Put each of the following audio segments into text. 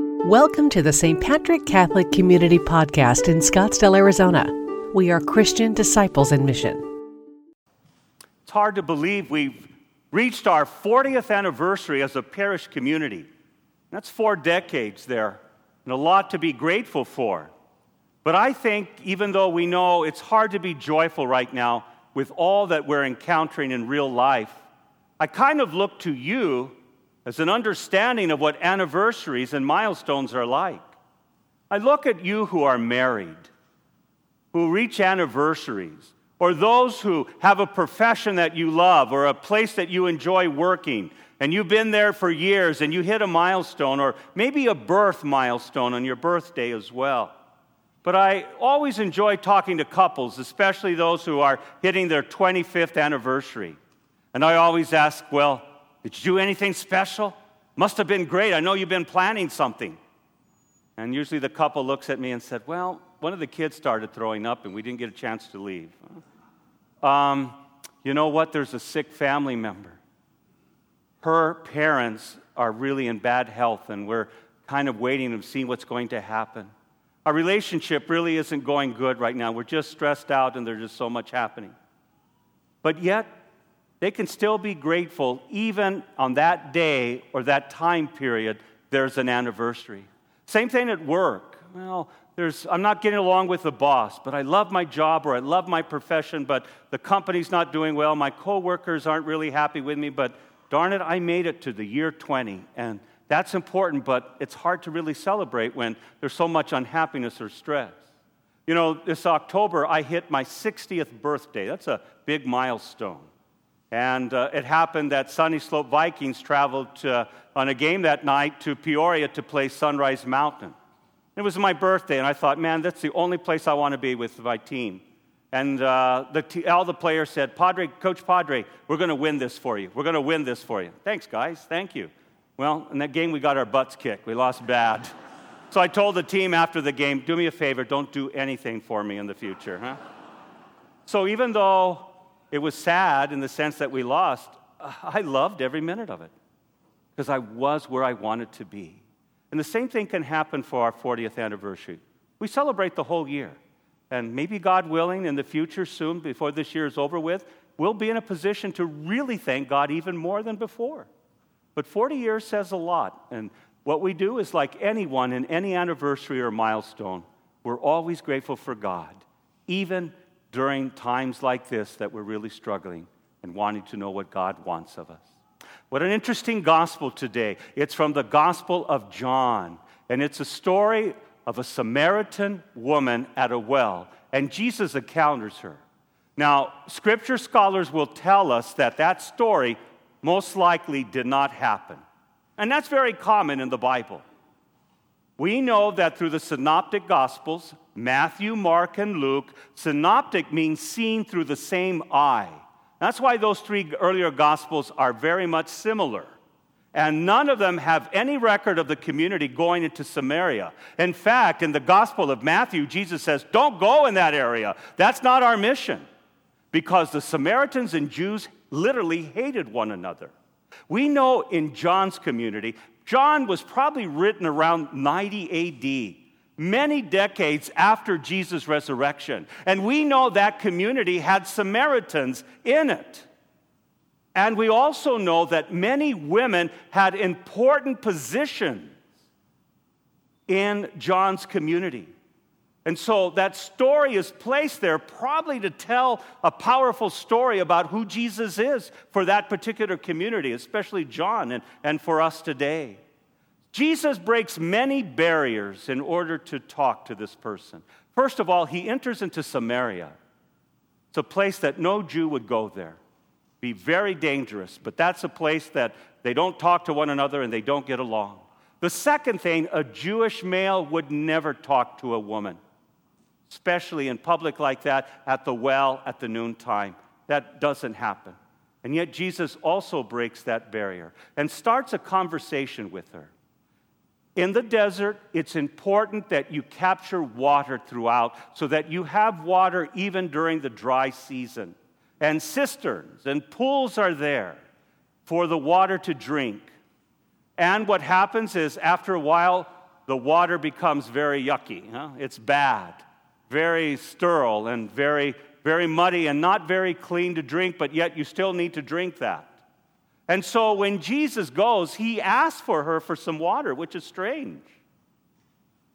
Welcome to the St. Patrick Catholic Community Podcast in Scottsdale, Arizona. We are Christian disciples in mission. It's hard to believe we've reached our 40th anniversary as a parish community. That's four decades there, and a lot to be grateful for. But I think, even though we know it's hard to be joyful right now with all that we're encountering in real life, I kind of look to you as an understanding of what anniversaries and milestones are like. I look at you who are married, who reach anniversaries, or those who have a profession that you love or a place that you enjoy working, and you've been there for years and you hit a milestone, or maybe a birth milestone on your birthday as well. But I always enjoy talking to couples, especially those who are hitting their 25th anniversary. And I always ask, well, did you do anything special? Must have been great. I know you've been planning something. And usually the couple looks at me and said, Well, one of the kids started throwing up and we didn't get a chance to leave. Um, you know what? There's a sick family member. Her parents are really in bad health and we're kind of waiting and seeing what's going to happen. Our relationship really isn't going good right now. We're just stressed out and there's just so much happening. But yet, they can still be grateful even on that day or that time period, there's an anniversary. Same thing at work. Well, there's, I'm not getting along with the boss, but I love my job or I love my profession, but the company's not doing well. My coworkers aren't really happy with me, but darn it, I made it to the year 20. And that's important, but it's hard to really celebrate when there's so much unhappiness or stress. You know, this October, I hit my 60th birthday. That's a big milestone. And uh, it happened that Sunnyslope Vikings traveled to, on a game that night to Peoria to play Sunrise Mountain. It was my birthday, and I thought, man, that's the only place I want to be with my team. And uh, the t- all the players said, Padre, Coach Padre, we're going to win this for you. We're going to win this for you. Thanks, guys. Thank you. Well, in that game, we got our butts kicked. We lost bad. so I told the team after the game, do me a favor, don't do anything for me in the future. Huh? So even though it was sad in the sense that we lost. Uh, I loved every minute of it because I was where I wanted to be. And the same thing can happen for our 40th anniversary. We celebrate the whole year. And maybe God willing, in the future, soon, before this year is over with, we'll be in a position to really thank God even more than before. But 40 years says a lot. And what we do is like anyone in any anniversary or milestone, we're always grateful for God, even during times like this that we're really struggling and wanting to know what God wants of us. What an interesting gospel today. It's from the Gospel of John, and it's a story of a Samaritan woman at a well, and Jesus encounters her. Now, scripture scholars will tell us that that story most likely did not happen. And that's very common in the Bible. We know that through the synoptic gospels, Matthew, Mark, and Luke, synoptic means seen through the same eye. That's why those three earlier gospels are very much similar. And none of them have any record of the community going into Samaria. In fact, in the Gospel of Matthew, Jesus says, Don't go in that area. That's not our mission. Because the Samaritans and Jews literally hated one another. We know in John's community, John was probably written around 90 AD many decades after Jesus' resurrection. And we know that community had Samaritans in it. And we also know that many women had important positions in John's community. And so that story is placed there probably to tell a powerful story about who Jesus is for that particular community, especially John and, and for us today. Jesus breaks many barriers in order to talk to this person. First of all, he enters into Samaria. It's a place that no Jew would go there. Be very dangerous, but that's a place that they don't talk to one another and they don't get along. The second thing, a Jewish male would never talk to a woman, especially in public like that, at the well, at the noontime. That doesn't happen. And yet, Jesus also breaks that barrier and starts a conversation with her. In the desert, it's important that you capture water throughout so that you have water even during the dry season. And cisterns and pools are there for the water to drink. And what happens is, after a while, the water becomes very yucky. Huh? It's bad, very sterile, and very, very muddy, and not very clean to drink, but yet you still need to drink that. And so when Jesus goes, he asks for her for some water, which is strange.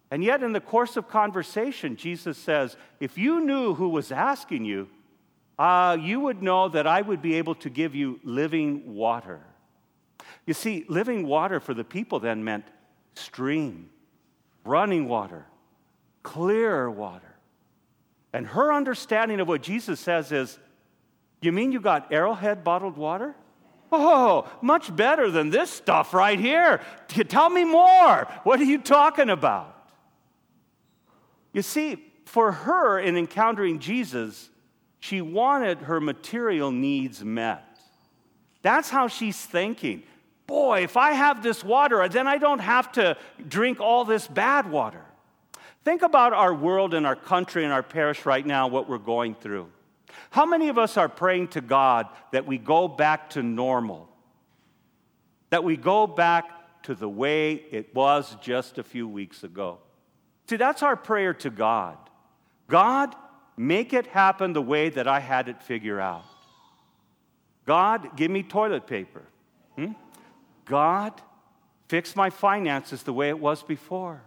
And yet, in the course of conversation, Jesus says, If you knew who was asking you, uh, you would know that I would be able to give you living water. You see, living water for the people then meant stream, running water, clear water. And her understanding of what Jesus says is, You mean you got arrowhead bottled water? Oh, much better than this stuff right here. Tell me more. What are you talking about? You see, for her, in encountering Jesus, she wanted her material needs met. That's how she's thinking. Boy, if I have this water, then I don't have to drink all this bad water. Think about our world and our country and our parish right now, what we're going through. How many of us are praying to God that we go back to normal? That we go back to the way it was just a few weeks ago? See, that's our prayer to God. God, make it happen the way that I had it figure out. God, give me toilet paper. Hmm? God, fix my finances the way it was before.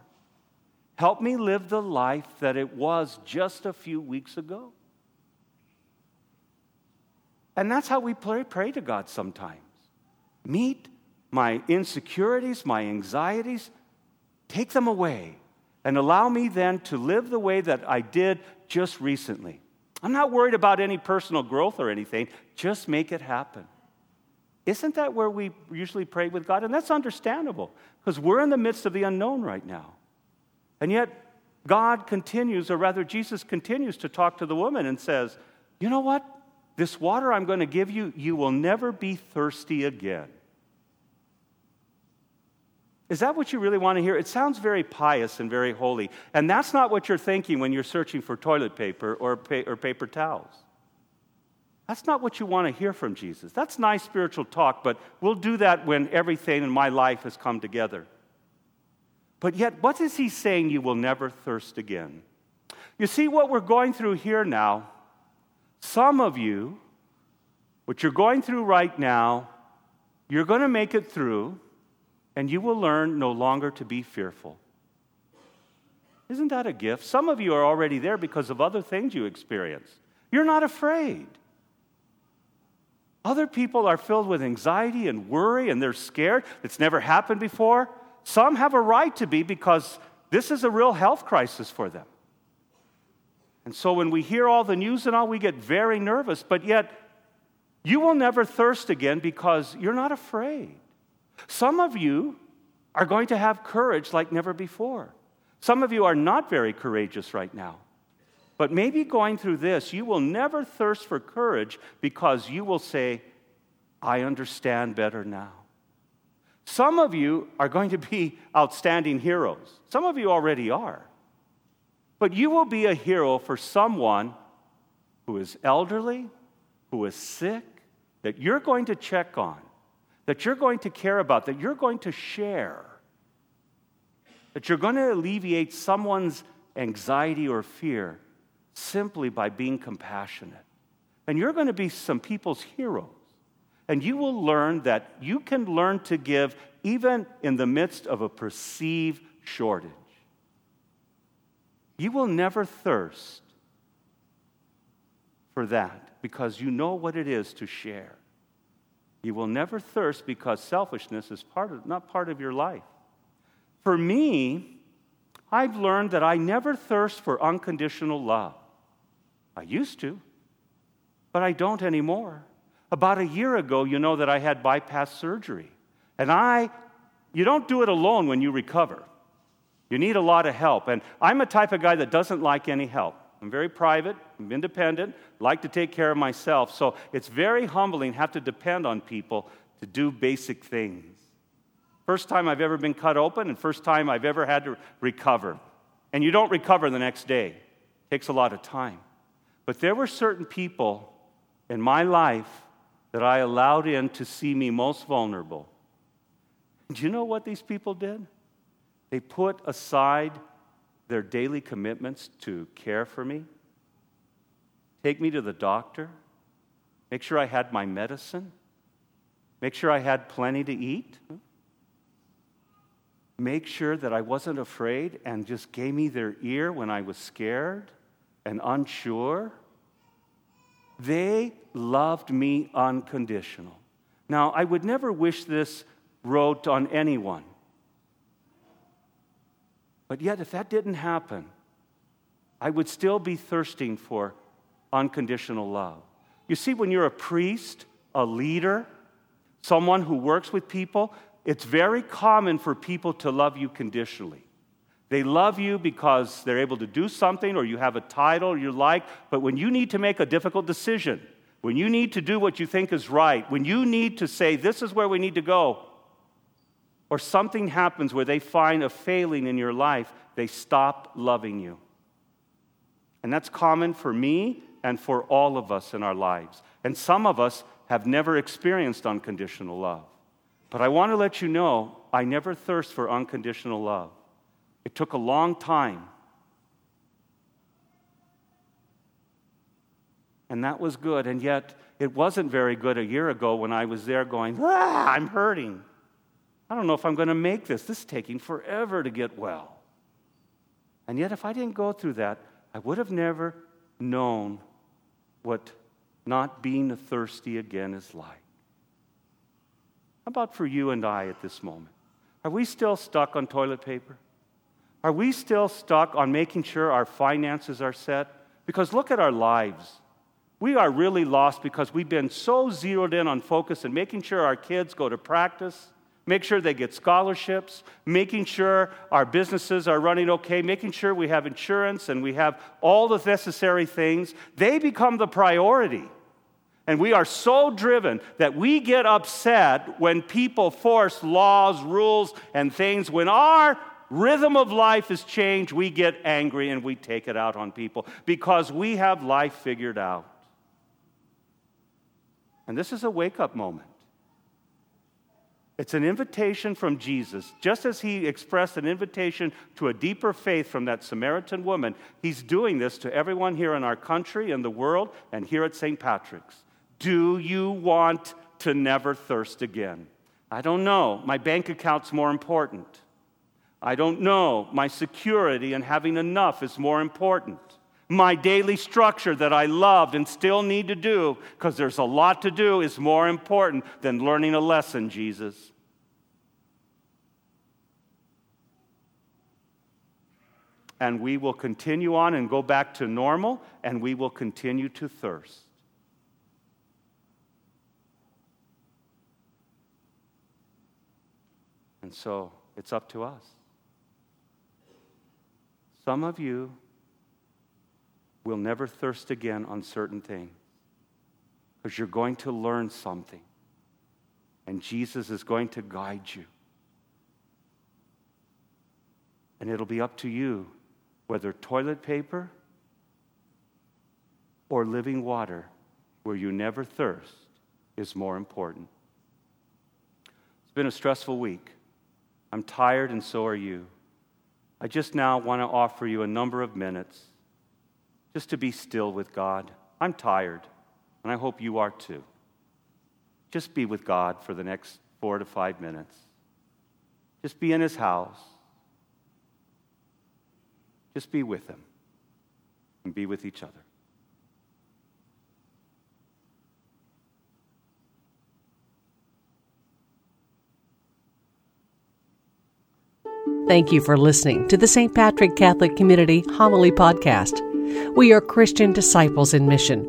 Help me live the life that it was just a few weeks ago. And that's how we pray, pray to God sometimes. Meet my insecurities, my anxieties, take them away and allow me then to live the way that I did just recently. I'm not worried about any personal growth or anything, just make it happen. Isn't that where we usually pray with God? And that's understandable because we're in the midst of the unknown right now. And yet, God continues, or rather, Jesus continues to talk to the woman and says, You know what? This water I'm going to give you, you will never be thirsty again. Is that what you really want to hear? It sounds very pious and very holy. And that's not what you're thinking when you're searching for toilet paper or, pa- or paper towels. That's not what you want to hear from Jesus. That's nice spiritual talk, but we'll do that when everything in my life has come together. But yet, what is he saying? You will never thirst again. You see, what we're going through here now, some of you, what you're going through right now, you're going to make it through and you will learn no longer to be fearful. Isn't that a gift? Some of you are already there because of other things you experience. You're not afraid. Other people are filled with anxiety and worry and they're scared. It's never happened before. Some have a right to be because this is a real health crisis for them. And so when we hear all the news and all, we get very nervous, but yet you will never thirst again because you're not afraid. Some of you are going to have courage like never before. Some of you are not very courageous right now. But maybe going through this, you will never thirst for courage because you will say, I understand better now. Some of you are going to be outstanding heroes. Some of you already are. But you will be a hero for someone who is elderly, who is sick, that you're going to check on that you're going to care about, that you're going to share, that you're going to alleviate someone's anxiety or fear simply by being compassionate. And you're going to be some people's heroes. And you will learn that you can learn to give even in the midst of a perceived shortage. You will never thirst for that because you know what it is to share. You will never thirst because selfishness is part of, not part of your life. For me, I've learned that I never thirst for unconditional love. I used to, but I don't anymore. About a year ago, you know that I had bypass surgery. And I, you don't do it alone when you recover. You need a lot of help. And I'm a type of guy that doesn't like any help. I'm very private, I'm independent, like to take care of myself. So it's very humbling have to depend on people to do basic things. First time I've ever been cut open and first time I've ever had to recover. And you don't recover the next day. It takes a lot of time. But there were certain people in my life that I allowed in to see me most vulnerable. Do you know what these people did? They put aside their daily commitments to care for me, take me to the doctor, make sure I had my medicine, make sure I had plenty to eat, make sure that I wasn't afraid and just gave me their ear when I was scared and unsure. They loved me unconditional. Now, I would never wish this wrote on anyone. But yet, if that didn't happen, I would still be thirsting for unconditional love. You see, when you're a priest, a leader, someone who works with people, it's very common for people to love you conditionally. They love you because they're able to do something or you have a title you like, but when you need to make a difficult decision, when you need to do what you think is right, when you need to say, this is where we need to go, or something happens where they find a failing in your life, they stop loving you. And that's common for me and for all of us in our lives. And some of us have never experienced unconditional love. But I want to let you know I never thirst for unconditional love. It took a long time. And that was good. And yet, it wasn't very good a year ago when I was there going, ah, I'm hurting. I don't know if I'm going to make this. This is taking forever to get well. And yet, if I didn't go through that, I would have never known what not being thirsty again is like. How about for you and I at this moment? Are we still stuck on toilet paper? Are we still stuck on making sure our finances are set? Because look at our lives. We are really lost because we've been so zeroed in on focus and making sure our kids go to practice, make sure they get scholarships, making sure our businesses are running okay, making sure we have insurance and we have all the necessary things, they become the priority. And we are so driven that we get upset when people force laws, rules, and things. When our rhythm of life is changed, we get angry and we take it out on people because we have life figured out. And this is a wake up moment. It's an invitation from Jesus. Just as he expressed an invitation to a deeper faith from that Samaritan woman, he's doing this to everyone here in our country, in the world, and here at St. Patrick's. Do you want to never thirst again? I don't know. My bank account's more important. I don't know. My security and having enough is more important my daily structure that I loved and still need to do, because there's a lot to do, is more important than learning a lesson, Jesus. And we will continue on and go back to normal, and we will continue to thirst. And so it's up to us. Some of you will never thirst again on certain things because you're going to learn something. And Jesus is going to guide you. And it'll be up to you whether toilet paper or living water where you never thirst is more important. It's been a stressful week. I'm tired, and so are you. I just now want to offer you a number of minutes just to be still with God. I'm tired, and I hope you are too. Just be with God for the next four to five minutes. Just be in His house. Just be with Him and be with each other. Thank you for listening to the St. Patrick Catholic Community Homily Podcast. We are Christian disciples in mission,